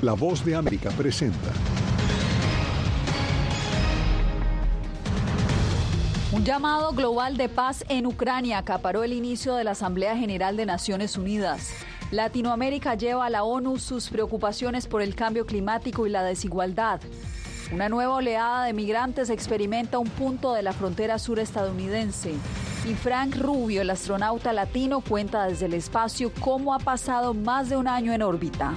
La voz de América presenta. Un llamado global de paz en Ucrania acaparó el inicio de la Asamblea General de Naciones Unidas. Latinoamérica lleva a la ONU sus preocupaciones por el cambio climático y la desigualdad. Una nueva oleada de migrantes experimenta un punto de la frontera sur estadounidense. Y Frank Rubio, el astronauta latino, cuenta desde el espacio cómo ha pasado más de un año en órbita.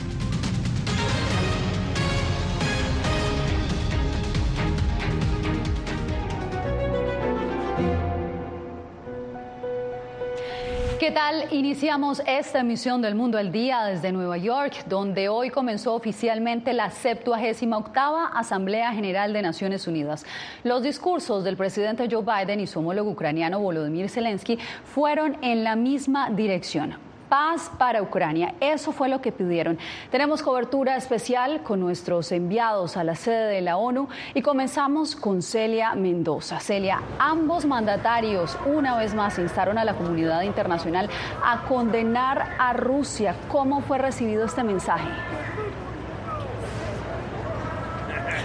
¿Qué tal? Iniciamos esta emisión del Mundo al Día desde Nueva York, donde hoy comenzó oficialmente la 78 Asamblea General de Naciones Unidas. Los discursos del presidente Joe Biden y su homólogo ucraniano Volodymyr Zelensky fueron en la misma dirección paz para Ucrania. Eso fue lo que pidieron. Tenemos cobertura especial con nuestros enviados a la sede de la ONU y comenzamos con Celia Mendoza. Celia, ambos mandatarios una vez más instaron a la comunidad internacional a condenar a Rusia. ¿Cómo fue recibido este mensaje?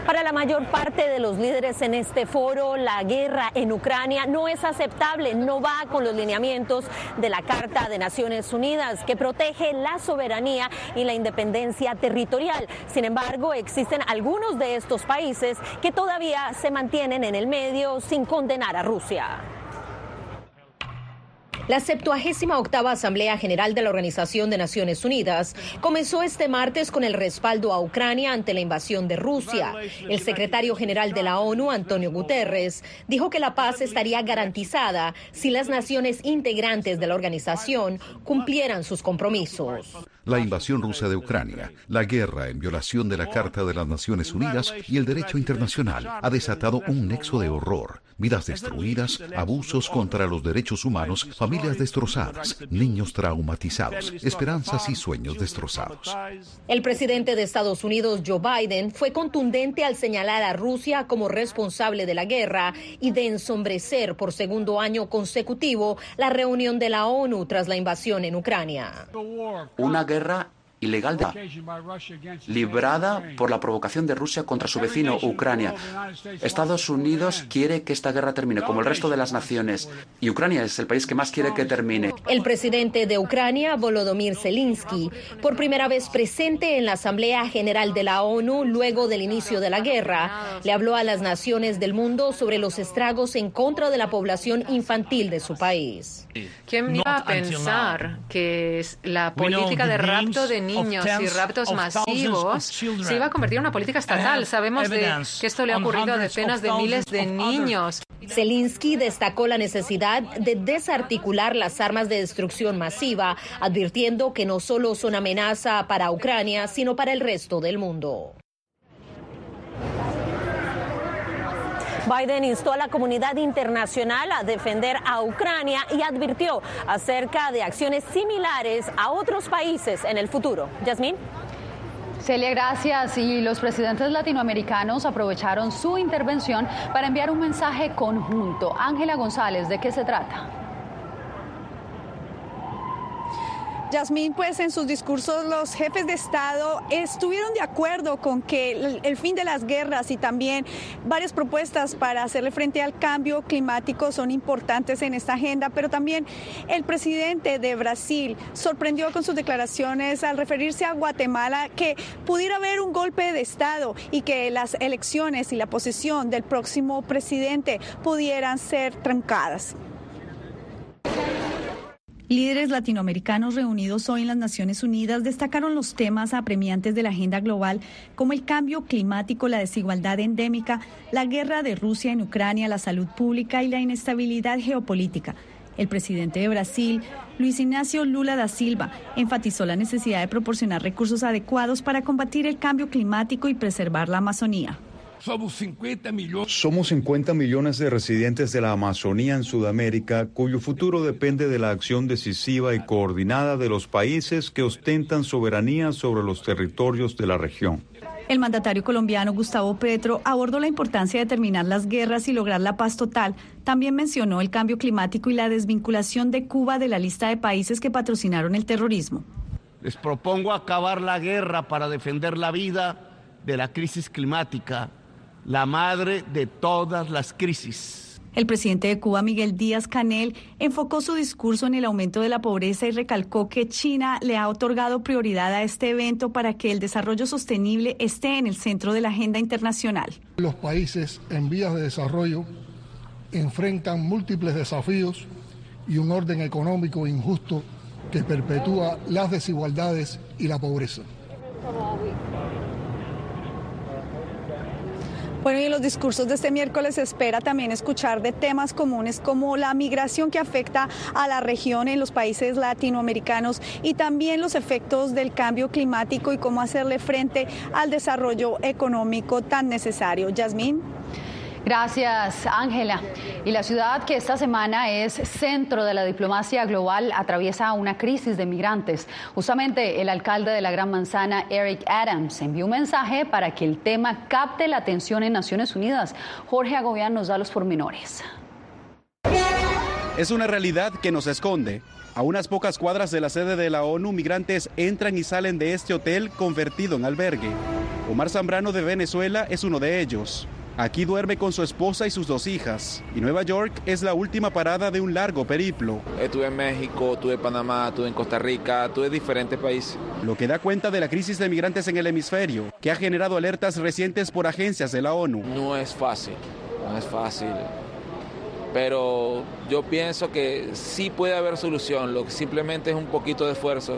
Para la mayor parte de los líderes en este foro, la guerra en Ucrania no es aceptable, no va con los lineamientos de la Carta de Naciones Unidas que protege la soberanía y la independencia territorial. Sin embargo, existen algunos de estos países que todavía se mantienen en el medio sin condenar a Rusia. La 78 Asamblea General de la Organización de Naciones Unidas comenzó este martes con el respaldo a Ucrania ante la invasión de Rusia. El secretario general de la ONU, Antonio Guterres, dijo que la paz estaría garantizada si las naciones integrantes de la organización cumplieran sus compromisos. La invasión rusa de Ucrania, la guerra en violación de la Carta de las Naciones Unidas y el derecho internacional ha desatado un nexo de horror, vidas destruidas, abusos contra los derechos humanos, familias destrozadas, niños traumatizados, esperanzas y sueños destrozados. El presidente de Estados Unidos, Joe Biden, fue contundente al señalar a Rusia como responsable de la guerra y de ensombrecer por segundo año consecutivo la reunión de la ONU tras la invasión en Ucrania. Una guerra ilegal librada por la provocación de Rusia contra su vecino Ucrania. Estados Unidos quiere que esta guerra termine como el resto de las naciones y Ucrania es el país que más quiere que termine. El presidente de Ucrania, Volodymyr Zelensky, por primera vez presente en la Asamblea General de la ONU luego del inicio de la guerra, le habló a las naciones del mundo sobre los estragos en contra de la población infantil de su país. ¿Quién iba a pensar que la política de rapto de niños y raptos masivos se iba a convertir en una política estatal. Sabemos de que esto le ha ocurrido a decenas de miles de niños. Zelensky destacó la necesidad de desarticular las armas de destrucción masiva, advirtiendo que no solo son amenaza para Ucrania, sino para el resto del mundo. Biden instó a la comunidad internacional a defender a Ucrania y advirtió acerca de acciones similares a otros países en el futuro. Yasmín. Celia, gracias. Y los presidentes latinoamericanos aprovecharon su intervención para enviar un mensaje conjunto. Ángela González, ¿de qué se trata? Yasmín, pues en sus discursos los jefes de Estado estuvieron de acuerdo con que el, fin de las guerras y también varias propuestas para hacerle frente al cambio climático son importantes en esta agenda, pero también el presidente de Brasil sorprendió con sus declaraciones al referirse a Guatemala que pudiera haber un golpe de Estado y que las elecciones y la posesión del próximo presidente pudieran ser trancadas. Líderes latinoamericanos reunidos hoy en las Naciones Unidas destacaron los temas apremiantes de la agenda global como el cambio climático, la desigualdad endémica, la guerra de Rusia en Ucrania, la salud pública y la inestabilidad geopolítica. El presidente de Brasil, Luis Ignacio Lula da Silva, enfatizó la necesidad de proporcionar recursos adecuados para combatir el cambio climático y preservar la Amazonía. Somos 50 millones. Somos 50 millones de residentes de la Amazonía en Sudamérica, cuyo futuro depende de la acción decisiva y coordinada de los países que ostentan soberanía sobre los territorios de la región. El mandatario colombiano Gustavo Petro abordó la importancia de terminar las guerras y lograr la paz total. También mencionó el cambio climático y la desvinculación de Cuba de la lista de países que patrocinaron el terrorismo. Les propongo acabar la guerra para defender la vida de la crisis climática, la madre de todas las crisis. El presidente de Cuba, Miguel Díaz Canel, enfocó su discurso en el aumento de la pobreza y recalcó que China le ha otorgado prioridad a este evento para que el desarrollo sostenible esté en el centro de la agenda internacional. Los países en vías de desarrollo enfrentan múltiples desafíos y un orden económico injusto que perpetúa las desigualdades y la pobreza. Bueno, y en los discursos de este miércoles se espera también escuchar de temas comunes como la migración que afecta a la región en los países latinoamericanos y también los efectos del cambio climático y cómo hacerle frente al desarrollo económico tan necesario. Yasmín. Gracias, Ángela. Y la ciudad que esta semana es centro de la diplomacia global atraviesa una crisis de migrantes. Justamente el alcalde de la Gran Manzana, Eric Adams, envió un mensaje para que el tema capte la atención en Naciones Unidas. Jorge Agobián nos da los pormenores. Es una realidad que nos esconde. A unas pocas cuadras de la sede de la ONU, migrantes entran y salen de este hotel convertido en albergue. Omar Zambrano de Venezuela es uno de ellos. Aquí duerme con su esposa y sus dos hijas. Y Nueva York es la última parada de un largo periplo. Estuve en México, estuve en Panamá, estuve en Costa Rica, estuve en diferentes países. Lo que da cuenta de la crisis de migrantes en el hemisferio, que ha generado alertas recientes por agencias de la ONU. No es fácil, no es fácil. Pero yo pienso que sí puede haber solución, lo que simplemente es un poquito de esfuerzo.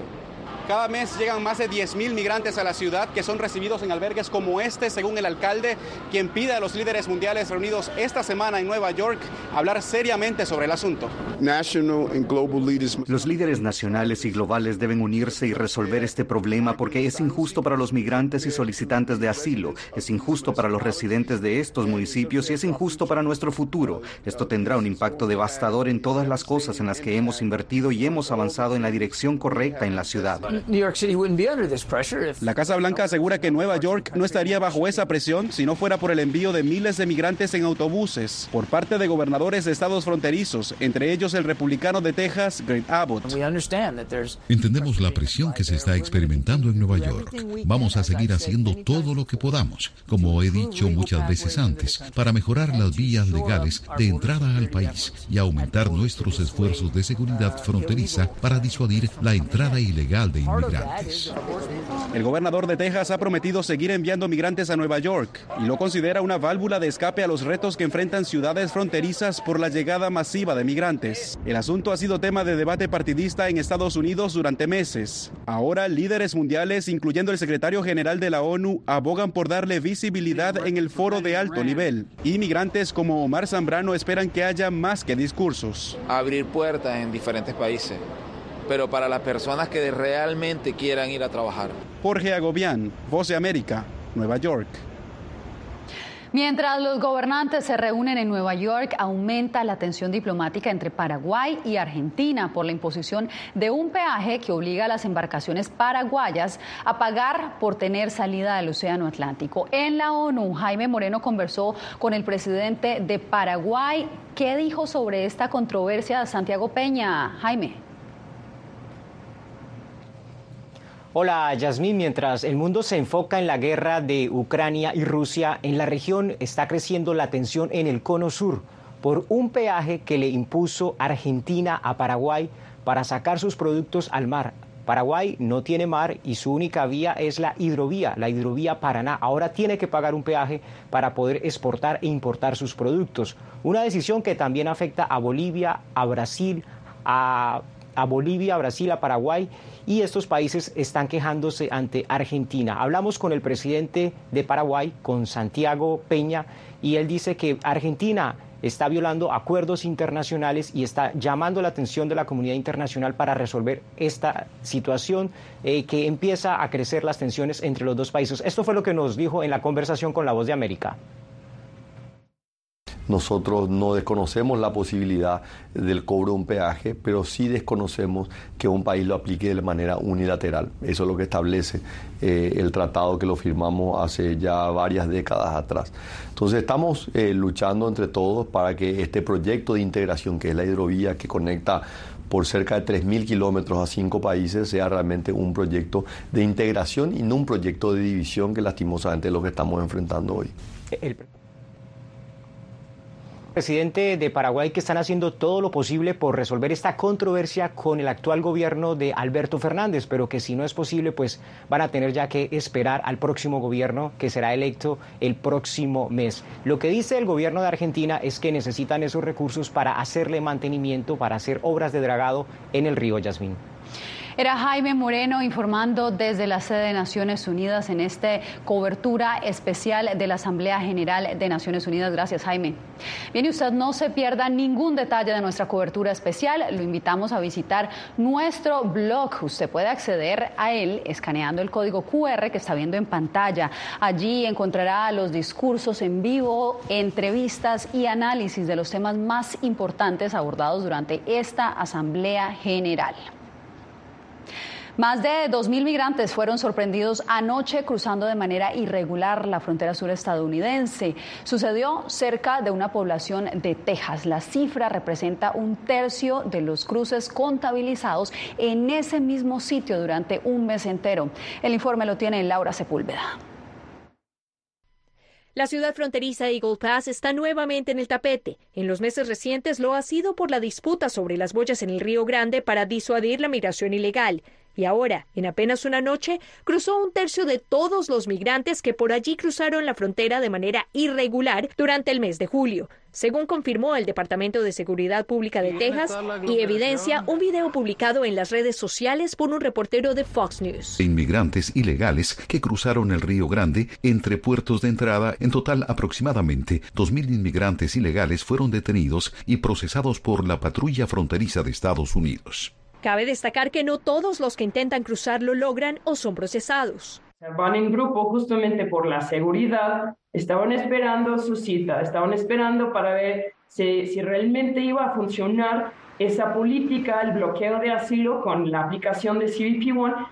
Cada mes llegan más de 10.000 migrantes a la ciudad que son recibidos en albergues como este, según el alcalde, quien pide a los líderes mundiales reunidos esta semana en Nueva York hablar seriamente sobre el asunto. Los líderes nacionales y globales deben unirse y resolver este problema porque es injusto para los migrantes y solicitantes de asilo, es injusto para los residentes de estos municipios y es injusto para nuestro futuro. Esto tendrá un impacto devastador en todas las cosas en las que hemos invertido y hemos avanzado en la dirección correcta en la ciudad. La Casa Blanca asegura que Nueva York no estaría bajo esa presión si no fuera por el envío de miles de migrantes en autobuses por parte de gobernadores de estados fronterizos, entre ellos el republicano de Texas, Greg Abbott. Entendemos la presión que se está experimentando en Nueva York. Vamos a seguir haciendo todo lo que podamos, como he dicho muchas veces antes, para mejorar las vías legales de entrada al país y aumentar nuestros esfuerzos de seguridad fronteriza para disuadir la entrada ilegal de el gobernador de Texas ha prometido seguir enviando migrantes a Nueva York y lo considera una válvula de escape a los retos que enfrentan ciudades fronterizas por la llegada masiva de migrantes. El asunto ha sido tema de debate partidista en Estados Unidos durante meses. Ahora, líderes mundiales, incluyendo el secretario general de la ONU, abogan por darle visibilidad en el foro de alto nivel. Inmigrantes como Omar Zambrano esperan que haya más que discursos. Abrir puertas en diferentes países pero para las personas que realmente quieran ir a trabajar. Jorge Agobián, Voz de América, Nueva York. Mientras los gobernantes se reúnen en Nueva York, aumenta la tensión diplomática entre Paraguay y Argentina por la imposición de un peaje que obliga a las embarcaciones paraguayas a pagar por tener salida del Océano Atlántico. En la ONU, Jaime Moreno conversó con el presidente de Paraguay. ¿Qué dijo sobre esta controversia Santiago Peña? Jaime. Hola, Yasmín. Mientras el mundo se enfoca en la guerra de Ucrania y Rusia, en la región está creciendo la tensión en el cono sur por un peaje que le impuso Argentina a Paraguay para sacar sus productos al mar. Paraguay no tiene mar y su única vía es la hidrovía, la hidrovía Paraná. Ahora tiene que pagar un peaje para poder exportar e importar sus productos. Una decisión que también afecta a Bolivia, a Brasil, a, a Bolivia, a Brasil, a Paraguay y estos países están quejándose ante Argentina. Hablamos con el presidente de Paraguay, con Santiago Peña, y él dice que Argentina está violando acuerdos internacionales y está llamando la atención de la comunidad internacional para resolver esta situación eh, que empieza a crecer las tensiones entre los dos países. Esto fue lo que nos dijo en la conversación con La Voz de América. Nosotros no desconocemos la posibilidad del cobro de un peaje, pero sí desconocemos que un país lo aplique de manera unilateral. Eso es lo que establece eh, el tratado que lo firmamos hace ya varias décadas atrás. Entonces estamos eh, luchando entre todos para que este proyecto de integración, que es la hidrovía que conecta por cerca de 3.000 kilómetros a cinco países sea realmente un proyecto de integración y no un proyecto de división que lastimosamente es lo que estamos enfrentando hoy presidente de Paraguay que están haciendo todo lo posible por resolver esta controversia con el actual gobierno de Alberto Fernández, pero que si no es posible, pues van a tener ya que esperar al próximo gobierno que será electo el próximo mes. Lo que dice el gobierno de Argentina es que necesitan esos recursos para hacerle mantenimiento, para hacer obras de dragado en el río Yasmín. Era Jaime Moreno informando desde la sede de Naciones Unidas en esta cobertura especial de la Asamblea General de Naciones Unidas. Gracias, Jaime. Bien, y usted no se pierda ningún detalle de nuestra cobertura especial. Lo invitamos a visitar nuestro blog. Usted puede acceder a él escaneando el código QR que está viendo en pantalla. Allí encontrará los discursos en vivo, entrevistas y análisis de los temas más importantes abordados durante esta Asamblea General. Más de 2.000 migrantes fueron sorprendidos anoche cruzando de manera irregular la frontera sur estadounidense. Sucedió cerca de una población de Texas. La cifra representa un tercio de los cruces contabilizados en ese mismo sitio durante un mes entero. El informe lo tiene Laura Sepúlveda. La ciudad fronteriza Eagle Pass está nuevamente en el tapete. En los meses recientes lo ha sido por la disputa sobre las boyas en el Río Grande para disuadir la migración ilegal y ahora, en apenas una noche, cruzó un tercio de todos los migrantes que por allí cruzaron la frontera de manera irregular durante el mes de julio, según confirmó el Departamento de Seguridad Pública de Texas y evidencia un video publicado en las redes sociales por un reportero de Fox News. Inmigrantes ilegales que cruzaron el Río Grande entre puertos de entrada, en total aproximadamente 2.000 inmigrantes ilegales fueron detenidos y procesados por la patrulla fronteriza de Estados Unidos. Cabe destacar que no todos los que intentan cruzar lo logran o son procesados. Van en grupo justamente por la seguridad, estaban esperando su cita, estaban esperando para ver si, si realmente iba a funcionar esa política, el bloqueo de asilo con la aplicación de CBP-1.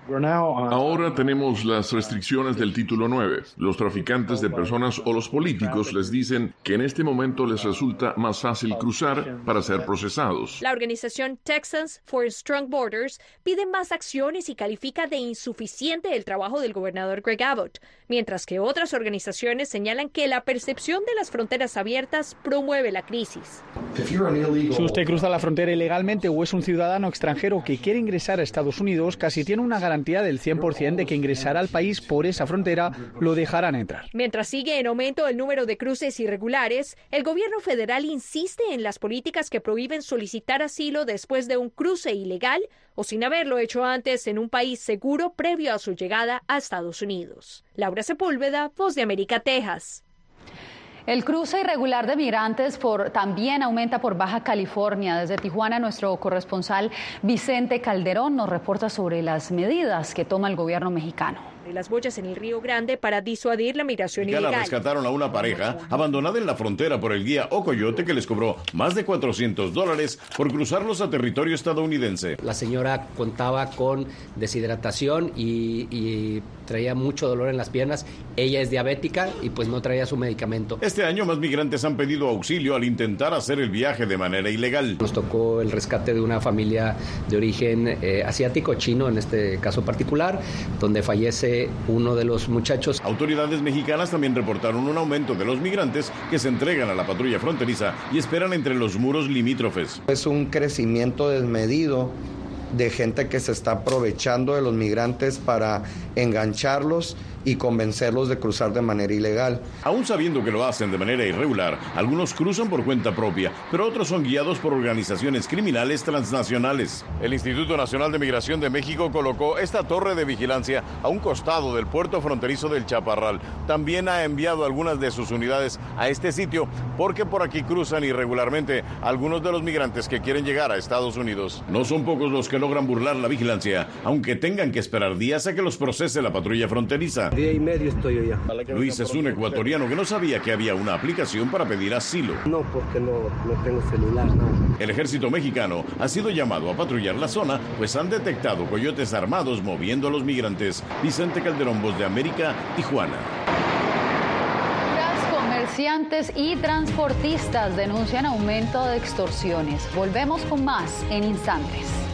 Ahora tenemos las restricciones del título 9. Los traficantes de personas o los políticos les dicen que en este momento les resulta más fácil cruzar para ser procesados. La organización Texans for Strong Borders pide más acciones y califica de insuficiente el trabajo del gobernador Greg Abbott, mientras que otras organizaciones señalan que la percepción de las fronteras abiertas promueve la crisis. Si usted cruza la frontera ilegalmente o es un ciudadano extranjero que quiere ingresar a Estados Unidos, casi tiene una garantía del 100% de que ingresará al país por esa frontera lo dejarán entrar. Mientras sigue en aumento el número de cruces irregulares, el gobierno federal insiste en las políticas que prohíben solicitar asilo después de un cruce ilegal o sin haberlo hecho antes en un país seguro previo a su llegada a Estados Unidos. Laura Sepúlveda, Voz de América, Texas. El cruce irregular de migrantes por, también aumenta por Baja California. Desde Tijuana, nuestro corresponsal Vicente Calderón nos reporta sobre las medidas que toma el gobierno mexicano de las boyas en el Río Grande para disuadir la migración ilegal. rescataron a una pareja abandonada en la frontera por el guía Ocoyote que les cobró más de 400 dólares por cruzarlos a territorio estadounidense. La señora contaba con deshidratación y, y traía mucho dolor en las piernas. Ella es diabética y pues no traía su medicamento. Este año más migrantes han pedido auxilio al intentar hacer el viaje de manera ilegal. Nos tocó el rescate de una familia de origen eh, asiático, chino en este caso particular, donde fallece uno de los muchachos. Autoridades mexicanas también reportaron un aumento de los migrantes que se entregan a la patrulla fronteriza y esperan entre los muros limítrofes. Es un crecimiento desmedido de gente que se está aprovechando de los migrantes para engancharlos y convencerlos de cruzar de manera ilegal. Aún sabiendo que lo hacen de manera irregular, algunos cruzan por cuenta propia, pero otros son guiados por organizaciones criminales transnacionales. El Instituto Nacional de Migración de México colocó esta torre de vigilancia a un costado del puerto fronterizo del Chaparral. También ha enviado algunas de sus unidades a este sitio porque por aquí cruzan irregularmente algunos de los migrantes que quieren llegar a Estados Unidos. No son pocos los que logran burlar la vigilancia, aunque tengan que esperar días a que los procese la patrulla fronteriza. Día y medio estoy allá. Luis es un ecuatoriano que no sabía que había una aplicación para pedir asilo. No, porque no, no tengo celular, El ejército mexicano ha sido llamado a patrullar la zona, pues han detectado coyotes armados moviendo a los migrantes. Vicente Calderón, Voz de América, Tijuana Comerciantes y transportistas denuncian aumento de extorsiones. Volvemos con más en instantes.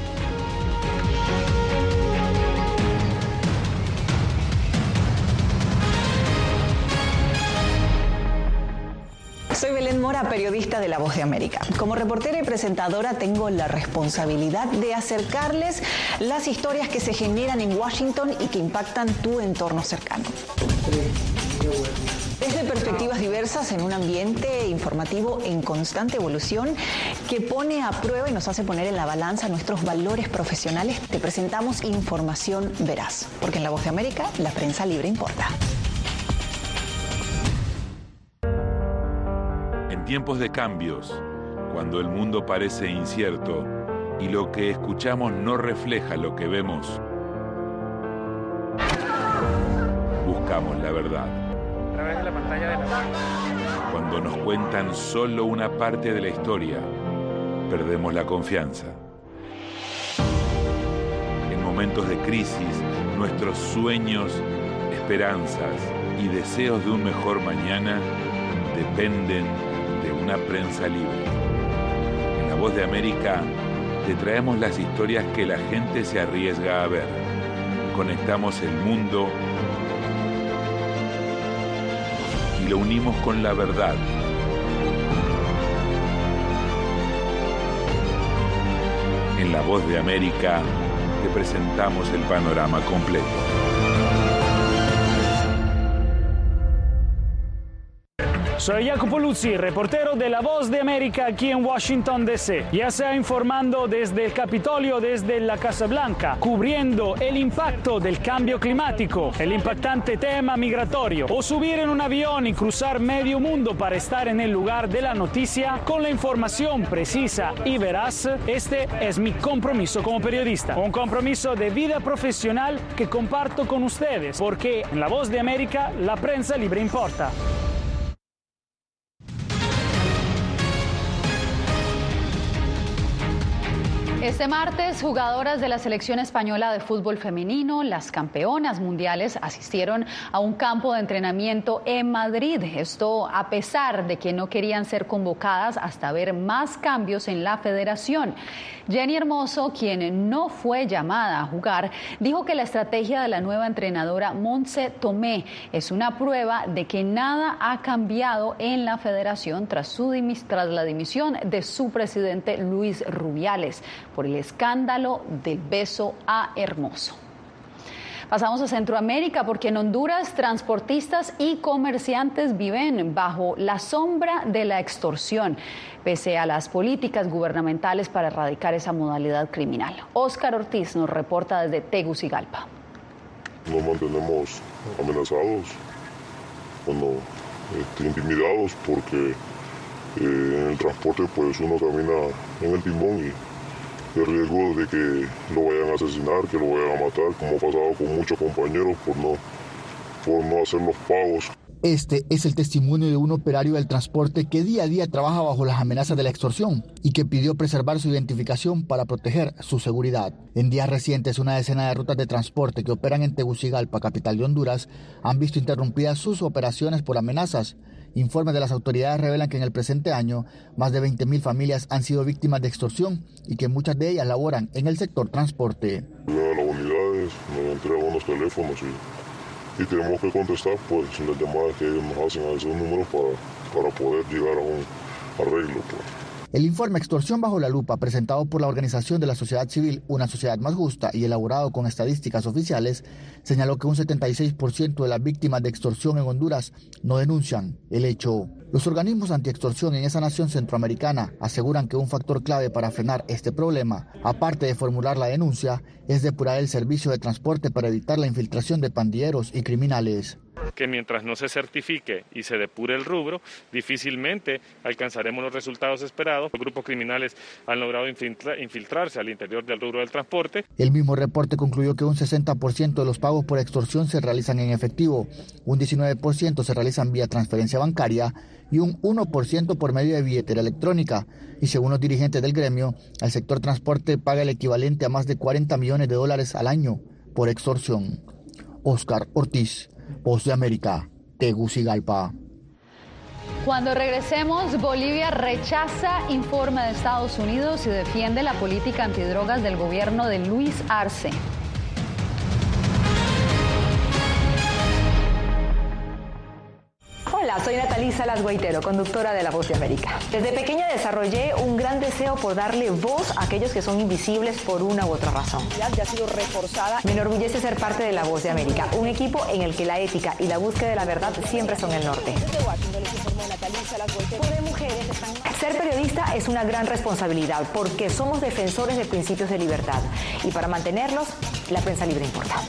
Periodista de La Voz de América. Como reportera y presentadora tengo la responsabilidad de acercarles las historias que se generan en Washington y que impactan tu entorno cercano. Desde perspectivas diversas en un ambiente informativo en constante evolución que pone a prueba y nos hace poner en la balanza nuestros valores profesionales, te presentamos información veraz, porque en La Voz de América la prensa libre importa. En tiempos de cambios, cuando el mundo parece incierto y lo que escuchamos no refleja lo que vemos, buscamos la verdad. A través de la pantalla de la Cuando nos cuentan solo una parte de la historia, perdemos la confianza. En momentos de crisis, nuestros sueños, esperanzas y deseos de un mejor mañana dependen de una prensa libre. En La Voz de América te traemos las historias que la gente se arriesga a ver. Conectamos el mundo y lo unimos con la verdad. En La Voz de América te presentamos el panorama completo. Soy Jacopo Luzzi, reportero de La Voz de América aquí en Washington, D.C. Ya sea informando desde el Capitolio, desde la Casa Blanca, cubriendo el impacto del cambio climático, el impactante tema migratorio, o subir en un avión y cruzar medio mundo para estar en el lugar de la noticia con la información precisa y veraz, este es mi compromiso como periodista. Un compromiso de vida profesional que comparto con ustedes, porque en La Voz de América la prensa libre importa. Este martes, jugadoras de la selección española de fútbol femenino, las campeonas mundiales, asistieron a un campo de entrenamiento en Madrid. Esto a pesar de que no querían ser convocadas hasta ver más cambios en la federación. Jenny Hermoso, quien no fue llamada a jugar, dijo que la estrategia de la nueva entrenadora Montse Tomé es una prueba de que nada ha cambiado en la federación tras, su, tras la dimisión de su presidente Luis Rubiales por escándalo del beso a Hermoso. Pasamos a Centroamérica porque en Honduras transportistas y comerciantes viven bajo la sombra de la extorsión, pese a las políticas gubernamentales para erradicar esa modalidad criminal. Óscar Ortiz nos reporta desde Tegucigalpa. Nos mantenemos amenazados, bueno, este, intimidados porque eh, en el transporte pues uno camina en el timón y de riesgo de que lo vayan a asesinar, que lo vayan a matar, como ha pasado con muchos compañeros por no, por no hacer los pagos. Este es el testimonio de un operario del transporte que día a día trabaja bajo las amenazas de la extorsión y que pidió preservar su identificación para proteger su seguridad. En días recientes, una decena de rutas de transporte que operan en Tegucigalpa, capital de Honduras, han visto interrumpidas sus operaciones por amenazas. Informes de las autoridades revelan que en el presente año más de 20.000 familias han sido víctimas de extorsión y que muchas de ellas laboran en el sector transporte. Las unidades nos entregan unos teléfonos y, tenemos que contestar pues las llamadas que nos hacen a esos números para, para poder llegar a un arreglo. Pues. El informe Extorsión bajo la lupa, presentado por la Organización de la Sociedad Civil, Una Sociedad Más Justa, y elaborado con estadísticas oficiales, señaló que un 76% de las víctimas de extorsión en Honduras no denuncian el hecho. Los organismos antiextorsión en esa nación centroamericana aseguran que un factor clave para frenar este problema, aparte de formular la denuncia, es depurar el servicio de transporte para evitar la infiltración de pandilleros y criminales que mientras no se certifique y se depure el rubro, difícilmente alcanzaremos los resultados esperados. Los grupos criminales han logrado infiltrarse al interior del rubro del transporte. El mismo reporte concluyó que un 60% de los pagos por extorsión se realizan en efectivo, un 19% se realizan vía transferencia bancaria y un 1% por medio de billetera electrónica. Y según los dirigentes del gremio, el sector transporte paga el equivalente a más de 40 millones de dólares al año por extorsión. Oscar Ortiz, Voz de América, Tegucigalpa. Cuando regresemos, Bolivia rechaza informe de Estados Unidos y defiende la política antidrogas del gobierno de Luis Arce. Hola, soy Natalí Salas Guaitero, conductora de La Voz de América. Desde pequeña desarrollé un gran deseo por darle voz a aquellos que son invisibles por una u otra razón. Ya ha sido reforzada. Me enorgullece ser parte de La Voz de América, un equipo en el que la ética y la búsqueda de la verdad siempre son el norte. Ser periodista es una gran responsabilidad porque somos defensores de principios de libertad y para mantenerlos, la prensa libre importa.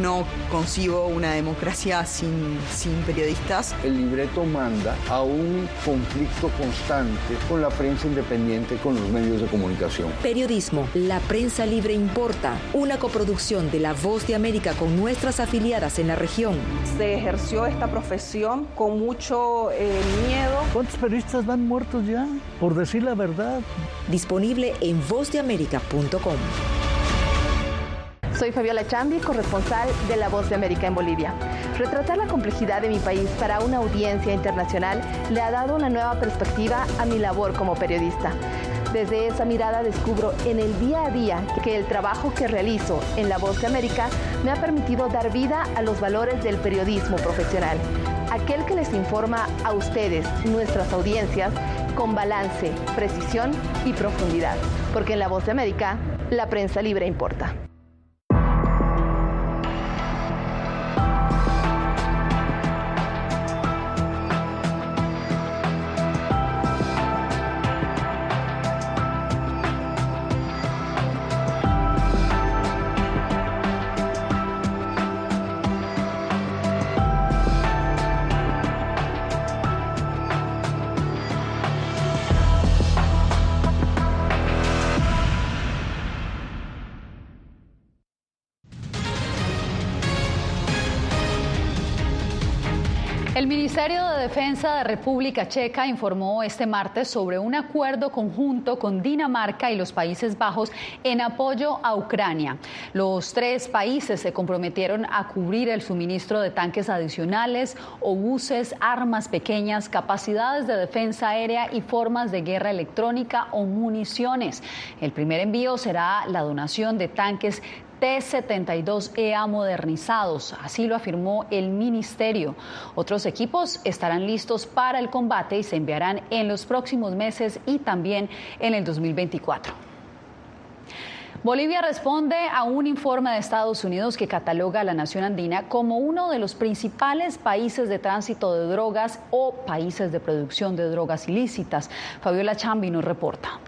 No concibo una democracia sin, sin periodistas. El libreto manda a un conflicto constante con la prensa independiente, con los medios de comunicación. Periodismo, la prensa libre importa, una coproducción de La Voz de América con nuestras afiliadas en la región. Se ejerció esta profesión con mucho eh, miedo. ¿Cuántos periodistas van muertos ya? Por decir la verdad. Disponible en vozdeamerica.com. Soy Fabiola Chambi, corresponsal de La Voz de América en Bolivia. Retratar la complejidad de mi país para una audiencia internacional le ha dado una nueva perspectiva a mi labor como periodista. Desde esa mirada descubro en el día a día que el trabajo que realizo en La Voz de América me ha permitido dar vida a los valores del periodismo profesional, aquel que les informa a ustedes, nuestras audiencias, con balance, precisión y profundidad, porque en La Voz de América la prensa libre importa. Ministerio de Defensa de República Checa informó este martes sobre un acuerdo conjunto con Dinamarca y los Países Bajos en apoyo a Ucrania. Los tres países se comprometieron a cubrir el suministro de tanques adicionales, obuses, armas pequeñas, capacidades de defensa aérea y formas de guerra electrónica o municiones. El primer envío será la donación de tanques T-72EA modernizados, así lo afirmó el ministerio. Otros equipos estarán listos para el combate y se enviarán en los próximos meses y también en el 2024. Bolivia responde a un informe de Estados Unidos que cataloga a la nación andina como uno de los principales países de tránsito de drogas o países de producción de drogas ilícitas. Fabiola Chambi nos reporta.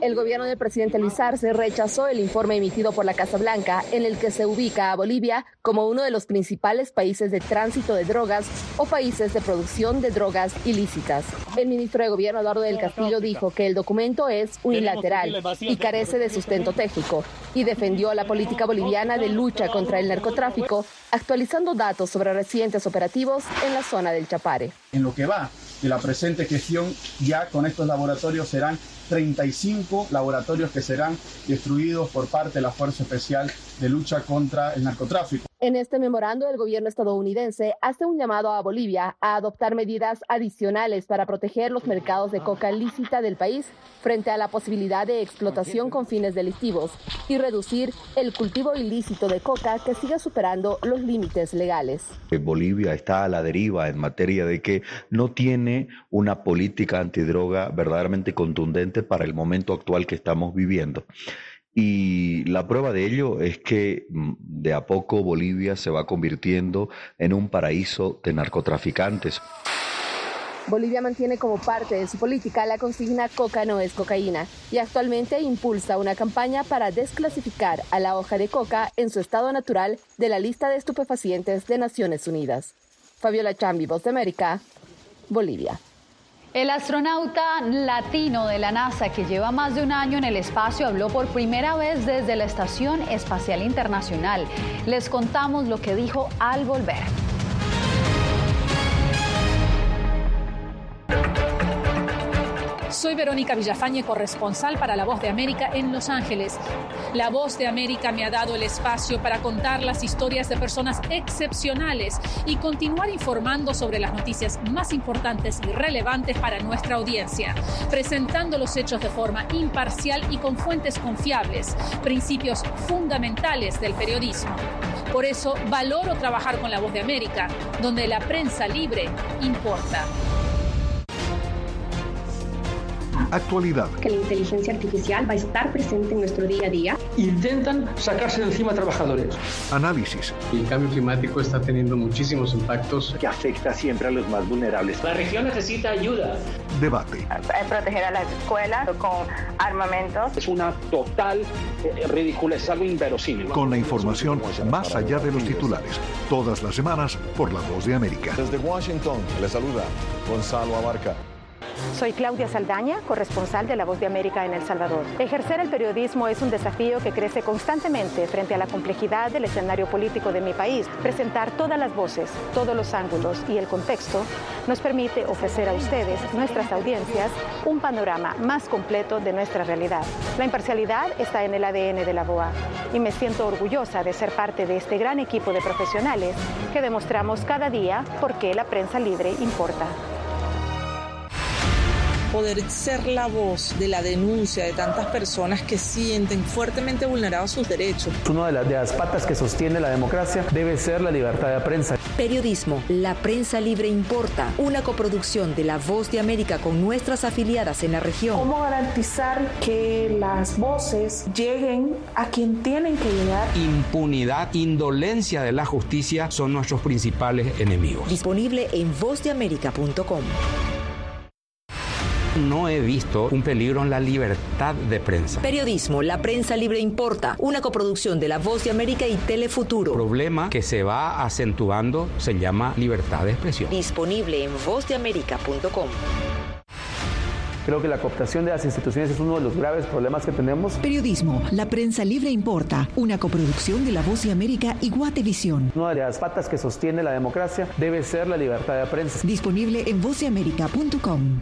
El gobierno del presidente Luis Arce rechazó el informe emitido por la Casa Blanca en el que se ubica a Bolivia como uno de los principales países de tránsito de drogas o países de producción de drogas ilícitas. El ministro de Gobierno Eduardo del Castillo dijo que el documento es unilateral y carece de sustento técnico y defendió la política boliviana de lucha contra el narcotráfico, actualizando datos sobre recientes operativos en la zona del Chapare. En lo que va de la presente gestión, ya con estos laboratorios serán 35 laboratorios que serán destruidos por parte de la Fuerza Especial de Lucha contra el Narcotráfico. En este memorando, el gobierno estadounidense hace un llamado a Bolivia a adoptar medidas adicionales para proteger los mercados de coca lícita del país frente a la posibilidad de explotación con fines delictivos y reducir el cultivo ilícito de coca que sigue superando los límites legales. Bolivia está a la deriva en materia de que no tiene una política antidroga verdaderamente contundente para el momento actual que estamos viviendo. Y la prueba de ello es que mm, de a poco Bolivia se va convirtiendo en un paraíso de narcotraficantes. Bolivia mantiene como parte de su política la consigna Coca no es cocaína y actualmente impulsa una campaña para desclasificar a la hoja de coca en su estado natural de la lista de estupefacientes de Naciones Unidas. Fabiola Chambi, Voz de América, Bolivia. El astronauta latino de la NASA que lleva más de un año en el espacio habló por primera vez desde la Estación Espacial Internacional. Les contamos lo que dijo al volver. Soy Verónica Villafañe, corresponsal para La Voz de América en Los Ángeles. La Voz de América me ha dado el espacio para contar las historias de personas excepcionales y continuar informando sobre las noticias más importantes y relevantes para nuestra audiencia, presentando los hechos de forma imparcial y con fuentes confiables, principios fundamentales del periodismo. Por eso valoro trabajar con La Voz de América, donde la prensa libre importa. Actualidad. Que la inteligencia artificial va a estar presente en nuestro día a día. Intentan sacarse de encima a trabajadores. Análisis. El cambio climático está teniendo muchísimos impactos. Que afecta siempre a los más vulnerables. La región necesita ayuda. Debate. Proteger a las escuelas con armamentos. Es una total eh, ridícula, es algo inverosímil. Con la información más allá de los titulares. Todas las semanas por La Voz de América. Desde Washington, le saluda Gonzalo Abarca. Soy Claudia Saldaña, corresponsal de La Voz de América en El Salvador. Ejercer el periodismo es un desafío que crece constantemente frente a la complejidad del escenario político de mi país. Presentar todas las voces, todos los ángulos y el contexto nos permite ofrecer a ustedes, nuestras audiencias, un panorama más completo de nuestra realidad. La imparcialidad está en el ADN de la BOA y me siento orgullosa de ser parte de este gran equipo de profesionales que demostramos cada día por qué la prensa libre importa poder ser la voz de la denuncia de tantas personas que sienten fuertemente vulnerados sus derechos. Una de, de las patas que sostiene la democracia debe ser la libertad de prensa. Periodismo, la prensa libre importa, una coproducción de La Voz de América con nuestras afiliadas en la región. ¿Cómo garantizar que las voces lleguen a quien tienen que llegar? Impunidad, indolencia de la justicia son nuestros principales enemigos. Disponible en vozdeamerica.com no he visto un peligro en la libertad de prensa. Periodismo, la prensa libre importa, una coproducción de La Voz de América y Telefuturo. El problema que se va acentuando se llama libertad de expresión. Disponible en vozdeamerica.com. Creo que la cooptación de las instituciones es uno de los graves problemas que tenemos. Periodismo, la prensa libre importa, una coproducción de La Voz de América y Guatevisión. Una de las patas que sostiene la democracia debe ser la libertad de prensa. Disponible en vozdeamerica.com.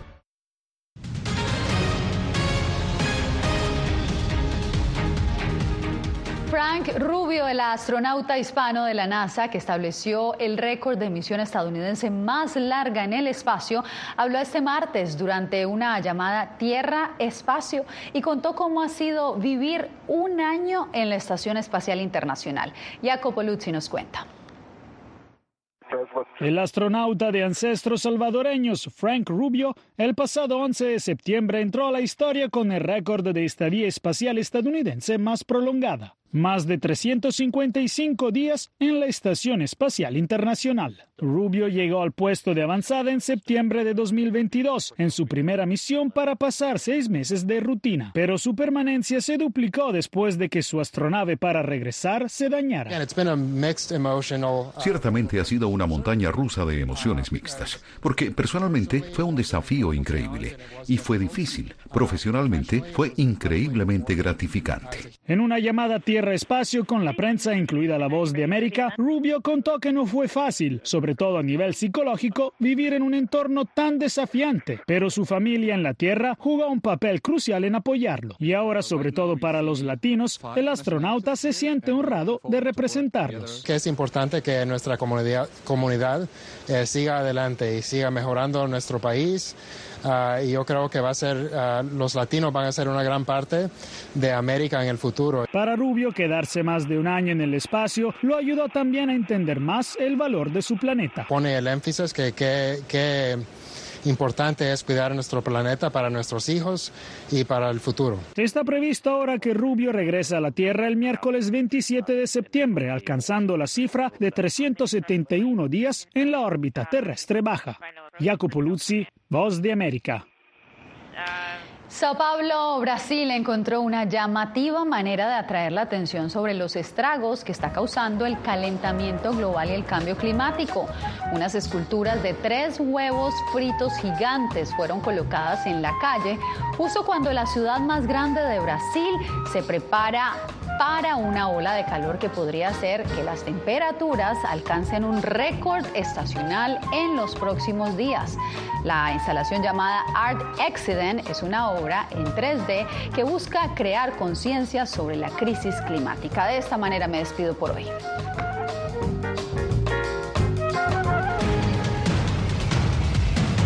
Frank Rubio, el astronauta hispano de la NASA que estableció el récord de misión estadounidense más larga en el espacio, habló este martes durante una llamada Tierra-Espacio y contó cómo ha sido vivir un año en la Estación Espacial Internacional. Jacopo Luzzi nos cuenta. El astronauta de ancestros salvadoreños, Frank Rubio, el pasado 11 de septiembre entró a la historia con el récord de estadía espacial estadounidense más prolongada más de 355 días en la Estación Espacial Internacional. Rubio llegó al puesto de avanzada en septiembre de 2022 en su primera misión para pasar seis meses de rutina, pero su permanencia se duplicó después de que su astronave para regresar se dañara. Uh, Ciertamente ha sido una montaña rusa de emociones mixtas, porque personalmente fue un desafío increíble y fue difícil. Profesionalmente fue increíblemente gratificante. En una llamada Tierra-Espacio con la prensa, incluida la voz de América, Rubio contó que no fue fácil, sobre todo a nivel psicológico, vivir en un entorno tan desafiante, pero su familia en la Tierra jugó un papel crucial en apoyarlo. Y ahora, sobre todo para los latinos, el astronauta se siente honrado de representarlos. Que es importante que nuestra comunidad, comunidad eh, siga adelante y siga mejorando nuestro país. Ah, y yo creo que va a ser, ah, los latinos van a ser una gran parte de América en el futuro. Para Rubio, quedarse más de un año en el espacio lo ayudó también a entender más el valor de su planeta. Pone el énfasis que, que, que importante es cuidar nuestro planeta para nuestros hijos y para el futuro. Está previsto ahora que Rubio regrese a la Tierra el miércoles 27 de septiembre, alcanzando la cifra de 371 días en la órbita terrestre baja. Jacopo Luzzi, Voz de América. Sao Paulo, Brasil, encontró una llamativa manera de atraer la atención sobre los estragos que está causando el calentamiento global y el cambio climático. Unas esculturas de tres huevos fritos gigantes fueron colocadas en la calle justo cuando la ciudad más grande de Brasil se prepara para una ola de calor que podría hacer que las temperaturas alcancen un récord estacional en los próximos días. La instalación llamada Art Accident es una obra en 3D que busca crear conciencia sobre la crisis climática. De esta manera me despido por hoy.